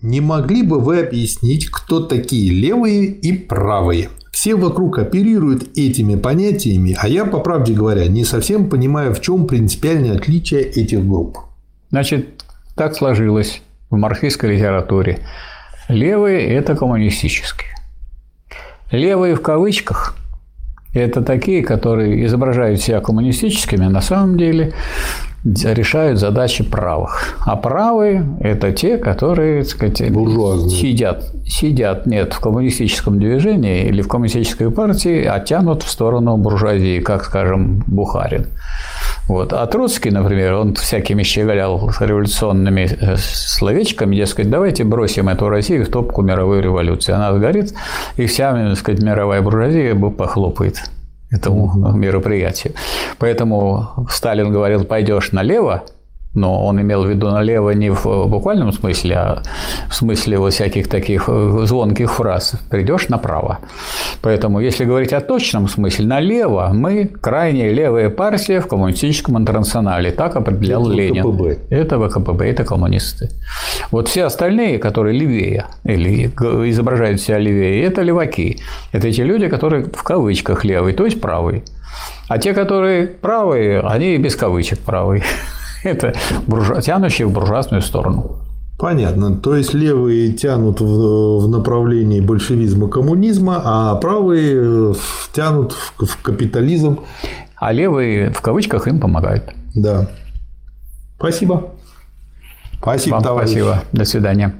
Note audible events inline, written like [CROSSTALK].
Не могли бы вы объяснить, кто такие левые и правые? Все вокруг оперируют этими понятиями, а я, по правде говоря, не совсем понимаю, в чем принципиальное отличие этих групп. Значит, так сложилось в марксистской литературе. Левые – это коммунистические. Левые в кавычках – это такие, которые изображают себя коммунистическими, а на самом деле решают задачи правых. А правые – это те, которые, так сказать, сидят, сидят, нет, в коммунистическом движении или в коммунистической партии, а тянут в сторону буржуазии, как, скажем, Бухарин. Вот. А Троцкий, например, он всякими щеголял революционными э, словечками, дескать, давайте бросим эту Россию в топку мировой революции. Она сгорит, и вся, так сказать, мировая буржуазия похлопает этому мероприятию. Поэтому Сталин говорил, пойдешь налево, но он имел в виду налево не в буквальном смысле, а в смысле вот всяких таких э, звонких фраз. Придешь направо. Поэтому, если говорить о точном смысле, налево мы крайне левая партия в коммунистическом интернационале. Так определял это Ленин. ВКПБ. Это ВКПБ, это коммунисты. Вот все остальные, которые левее, или изображают себя левее, это леваки. Это те люди, которые в кавычках левые, то есть правые. А те, которые правые, они без кавычек правые. [LAUGHS] Это буржуа, тянущие в буржуазную сторону. Понятно. То есть левые тянут в направлении большевизма, коммунизма, а правые тянут в капитализм. А левые в кавычках им помогают. Да. Спасибо. Спасибо, Вам товарищ. Спасибо. До свидания.